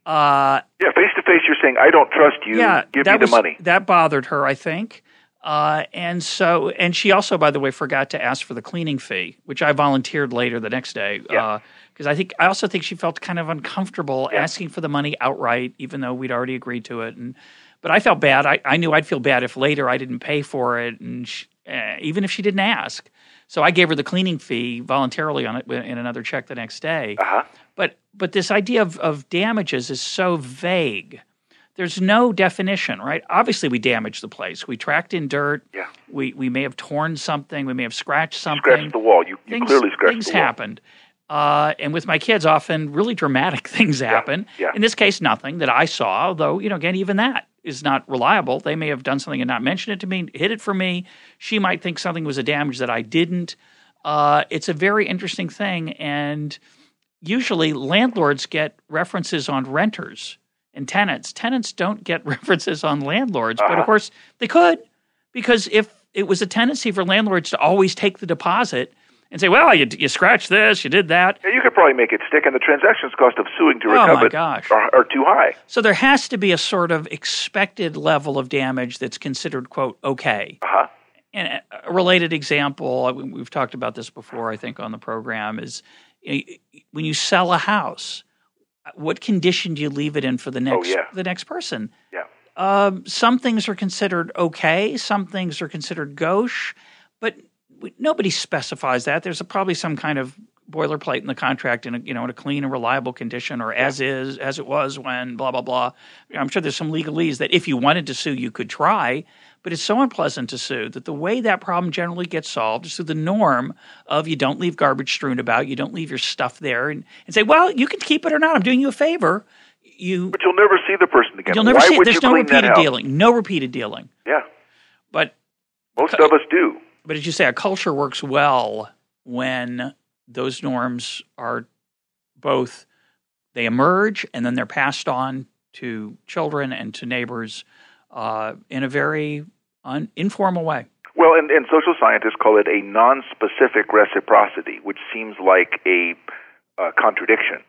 Uh, yeah, face to face, you're saying, "I don't trust you. Yeah, give me the was, money." That bothered her, I think. Uh, and so, and she also, by the way, forgot to ask for the cleaning fee, which I volunteered later the next day. Yeah. Uh, because I think I also think she felt kind of uncomfortable Yeah. asking for the money outright, even though we'd already agreed to it. And but I felt bad. I, I knew I'd feel bad if later I didn't pay for it, and she, uh, even if she didn't ask. So I gave her the cleaning fee voluntarily on it in another check the next day. Uh-huh. But but this idea of, of damages is so vague. There's no definition, right? Obviously, we damaged the place. We tracked in dirt. Yeah. We we may have torn something. We may have scratched something Scratched the wall. You, you things, clearly scratched things the wall. happened. Uh, and with my kids, often really dramatic things happen. yeah. In this case, nothing that I saw, although, you know, again, even that is not reliable. They may have done something and not mentioned it to me, hid it from me. She might think something was a damage that I didn't. Uh, it's a very interesting thing. And usually landlords get references on renters and tenants. Tenants don't get references on landlords, but Uh-huh. of course they could because if it was a tendency for landlords to always take the deposit and say, "Well, you you scratched this, you did that," Yeah, you could probably make it stick, and the transactions cost of suing to Oh, recover it. Are, are too high. so there has to be a sort of expected level of damage that's considered quote okay. Uh-huh. And a related example, uh, we- we've talked about this before, I think, on the program, is when you sell a house, what condition do you leave it in for the next Oh, yeah. the next person? Yeah. Um, some things are considered okay, some things are considered gauche, but nobody specifies that. There's a, probably some kind of boilerplate in the contract in a, you know in a clean and reliable condition or as is as it was when blah blah blah. I'm sure there's some legalese that if you wanted to sue you could try, but it's so unpleasant to sue that the way that problem generally gets solved is through the norm of you don't leave garbage strewn about, you don't leave your stuff there and, and say, well, you can keep it or not. I'm doing you a favor. You But you'll never see the person again. you'll never Why see it. There's no repeated dealing. No repeated dealing. Yeah, But most of us do. but as you say, a culture works well when those norms are both they emerge and then they're passed on to children and to neighbors uh, in a very un- informal way. Well, and, and social scientists call it a non-specific reciprocity, which seems like a contradiction.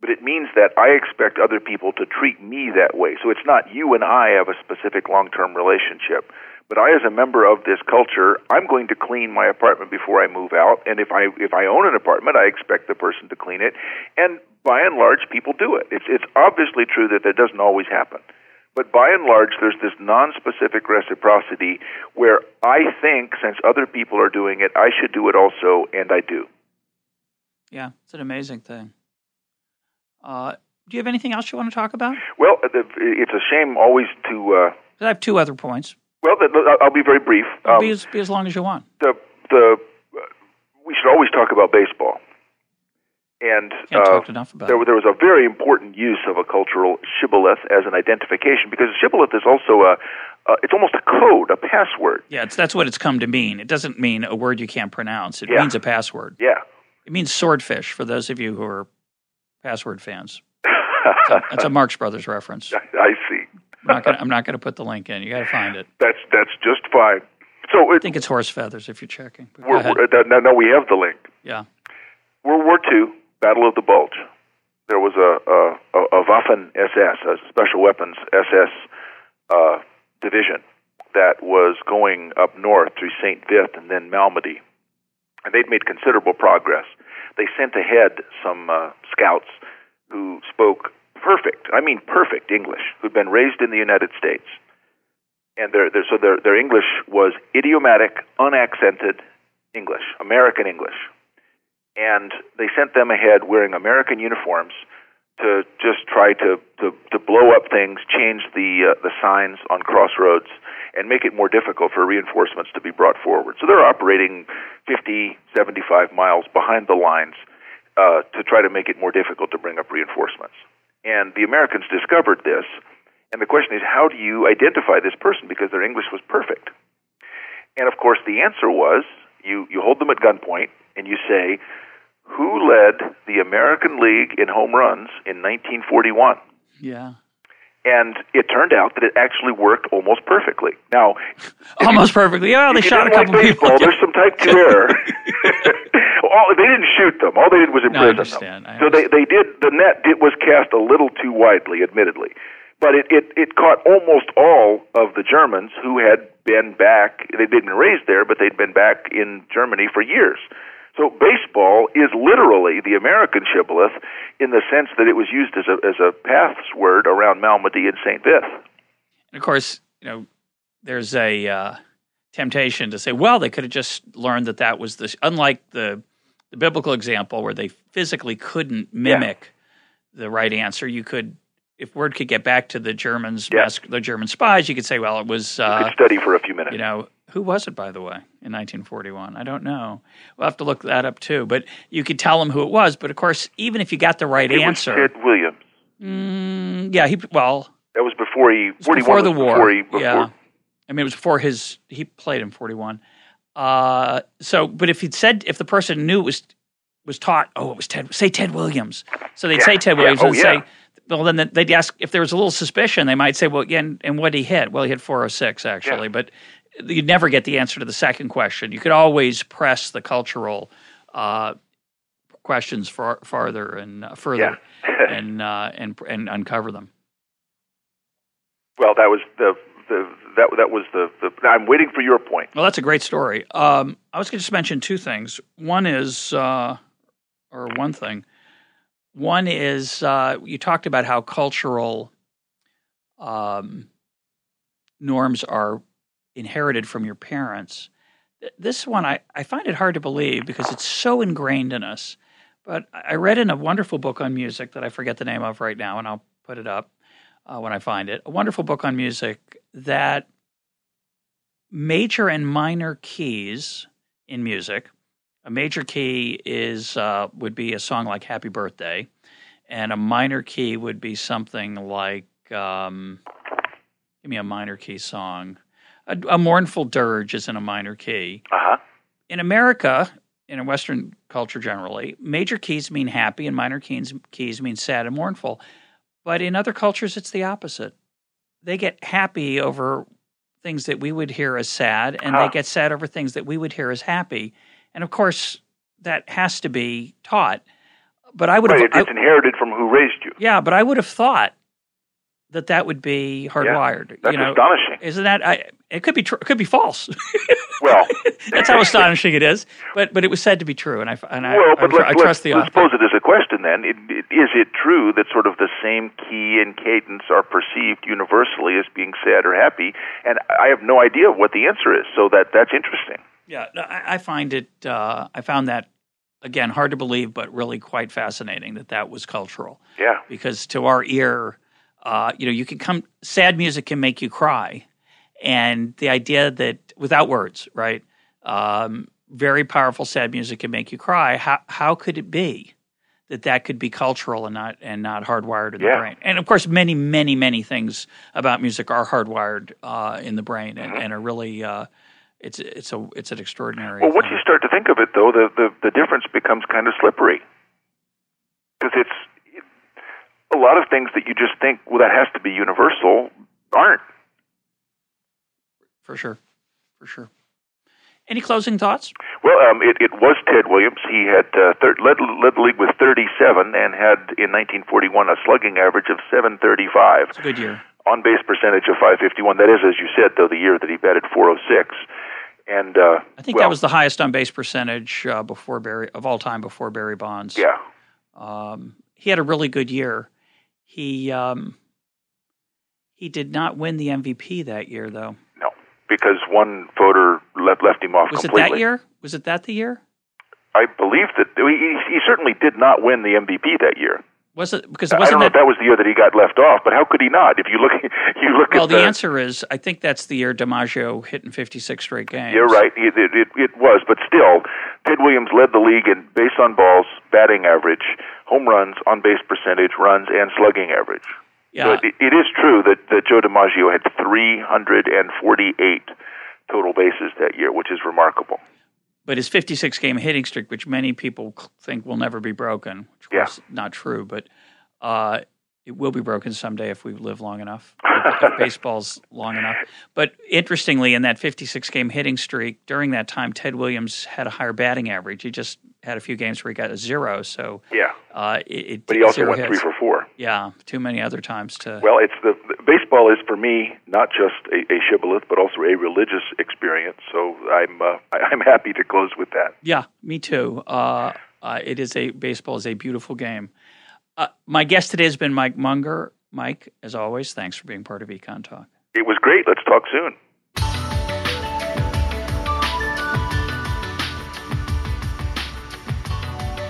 But it means that I expect other people to treat me that way. So it's not you and I have a specific long-term relationship. But I, as a member of this culture, I'm going to clean my apartment before I move out. And if I if I own an apartment, I expect the person to clean it. And by and large, people do it. It's it's obviously true that that doesn't always happen. But by and large, there's this non-specific reciprocity where I think, since other people are doing it, I should do it also, and I do. Yeah, it's an amazing thing. Uh, do you have anything else you want to talk about? Well, it's a shame always to. Uh, I have two other points. Well, I'll be very brief. Um, be, as, be as long as you want. The the we should always talk about baseball. And uh, there, there, was a very important use of a cultural shibboleth as an identification because shibboleth is also a, uh, it's almost a code, a password. Yeah, that's what it's come to mean. It doesn't mean a word you can't pronounce. It yeah. means a password. Yeah. It means swordfish for those of you who are password fans. it's, a, it's a Marx Brothers reference. I see. I'm not going to put the link in. You got to find it. That's that's just fine. So it, I think it's horse feathers if you're checking. We're, we're, no, no, we have the link. Yeah. World War II, Battle of the Bulge. There was a a, a Waffen SS, a special weapons SS uh, division that was going up north through St. Vith and then Malmedy, and they'd made considerable progress. They sent ahead some uh, scouts who spoke perfect, I mean perfect English, who'd been raised in the United States. And their, their, so their, their English was idiomatic, unaccented English, American English. And they sent them ahead wearing American uniforms to just try to, to, to blow up things, change the, uh, the signs on crossroads, and make it more difficult for reinforcements to be brought forward. So they're operating 50, 75 miles behind the lines uh, to try to make it more difficult to bring up reinforcements. And the Americans discovered this. And the question is, how do you identify this person? Because their English was perfect. And of course, the answer was you, you hold them at gunpoint and you say, who led the American League in home runs in 1941? Yeah. And it turned out that it actually worked almost perfectly. Now, almost you, perfectly. Yeah, they shot a couple like baseball, people. There's some type two error. all, they didn't shoot them. All they did was imprison no, them. So they they did the net did, was cast a little too widely, admittedly, but it, it it caught almost all of the Germans who had been back. They'd been raised there, but they'd been back in Germany for years. So baseball is literally the American shibboleth in the sense that it was used as a as a password around Malmedy and St. Vith. And of course, you know, there's a uh, temptation to say, well, they could have just learned that that was the unlike the the biblical example where they physically couldn't mimic yeah. the right answer. You could, if word could get back to the Germans, yeah. the German spies, you could say, well, it was. Uh, you could study for a few minutes. You know, who was it, by the way, in 1941? I don't know. We'll have to look that up too. But you could tell them who it was. But of course, even if you got the right it answer, was Ted Williams. Mm, yeah, he well. That was before he. Was before the war. Before he, before, yeah. I mean, it was before his. He played in 41. Uh, so, but if he'd said, if the person knew it was was taught, oh, it was Ted. Say Ted Williams. So they'd yeah. say Ted Williams yeah. oh, and yeah. say, well, then they'd ask if there was a little suspicion. They might say, well, yeah, and, and what he hit? Well, he hit 406 actually, but you'd never get the answer to the second question. You could always press the cultural uh, questions far, farther and uh, further, and uh, and and uncover them. Well, that was the the that that was the, the I'm waiting for your point. Well, that's a great story. Um, I was going to just mention two things. One is, uh, or one thing. One is uh, you talked about how cultural um, norms are inherited from your parents. This one, I, I find it hard to believe because it's so ingrained in us. But I read in a wonderful book on music that I forget the name of right now, and I'll put it up uh, when I find it. A wonderful book on music that major and minor keys in music. A major key is uh, would be a song like "Happy Birthday," and a minor key would be something like um, give me a minor key song. A, a, mournful dirge is in a minor key. Uh-huh. In America, in a Western culture generally, major keys mean happy and minor keys keys mean sad and mournful. But in other cultures, it's the opposite. They get happy over things that we would hear as sad, and Huh. they get sad over things that we would hear as happy. And of course, that has to be taught. But I would Right, have, it- it's inherited from who raised you. yeah, but I would have thought that that would be hardwired. That's you know, astonishing. isn't that? I, it could be true. It could be false. Well, That's how astonishing it is. But but it was said to be true, and I and I, well, I, but let's, I let's, trust the let's author. pose it as a question then. It, it, is it true that sort of the same key and cadence are perceived universally as being sad or happy? And I have no idea what the answer is, so that that's interesting. Yeah, I, I find it. Uh, I found that again hard to believe, but really quite fascinating that that was cultural. Yeah. because to our ear, uh, you know, you can come. Sad music can make you cry, and the idea that without words, right? Um, very powerful sad music can make you cry. How how could it be that that could be cultural and not and not hardwired in the brain? And of course, many many many things about music are hardwired uh, in the brain and, and are really. Uh, it's it's a it's an extraordinary. Well, once thing. you start to think of it, though, the the, the difference becomes kind of slippery because it's a lot of things that you just think, well, that has to be universal, aren't. for sure, for sure. Any closing thoughts? Well, um, it, it was Ted Williams. He had uh, thir- led, led the league with 37 and had in 1941 a slugging average of 735, It's a good year. on base percentage of 551. That is, as you said, though, the year that he batted 406. And uh, I think well, that was the highest on base percentage uh, before Barry of all time before Barry Bonds. yeah. Um, he had a really good year. He um, he did not win the MVP that year, though. Because one voter left left him off Was it that year? Was it that the year? I believe that he, he certainly did not win the MVP that year. Was it because I it wasn't don't know that? if that was the year that he got left off, but how could he not? If you look, you look well, at the answer is I think that's the year DiMaggio hit in 56 straight games. You're right. It, it, it, it was, but still, Ted Williams led the league in base on balls, batting average, home runs, on base percentage, runs, and slugging average. Yeah, But it, it is true that, that Joe DiMaggio had 348 total bases that year, which is remarkable. but his 56 game hitting streak, which many people think will never be broken, which of Yeah. course is not true, but uh, it will be broken someday if we live long enough, if, if baseball's long enough. But interestingly, in that 56 game hitting streak, during that time, Ted Williams had a higher batting average. He just had a few games where he got a zero, so Yeah, uh, it, it but he also went three for four. Yeah, too many other times to. Well, it's the, the baseball is for me not just a, a shibboleth, but also a religious experience. So I'm uh, I'm happy to close with that. Yeah, me too. Uh, uh, it is a baseball is a beautiful game. Uh, my guest today has been Mike Munger. Mike, as always, thanks for being part of Econ Talk. It was great. Let's talk soon.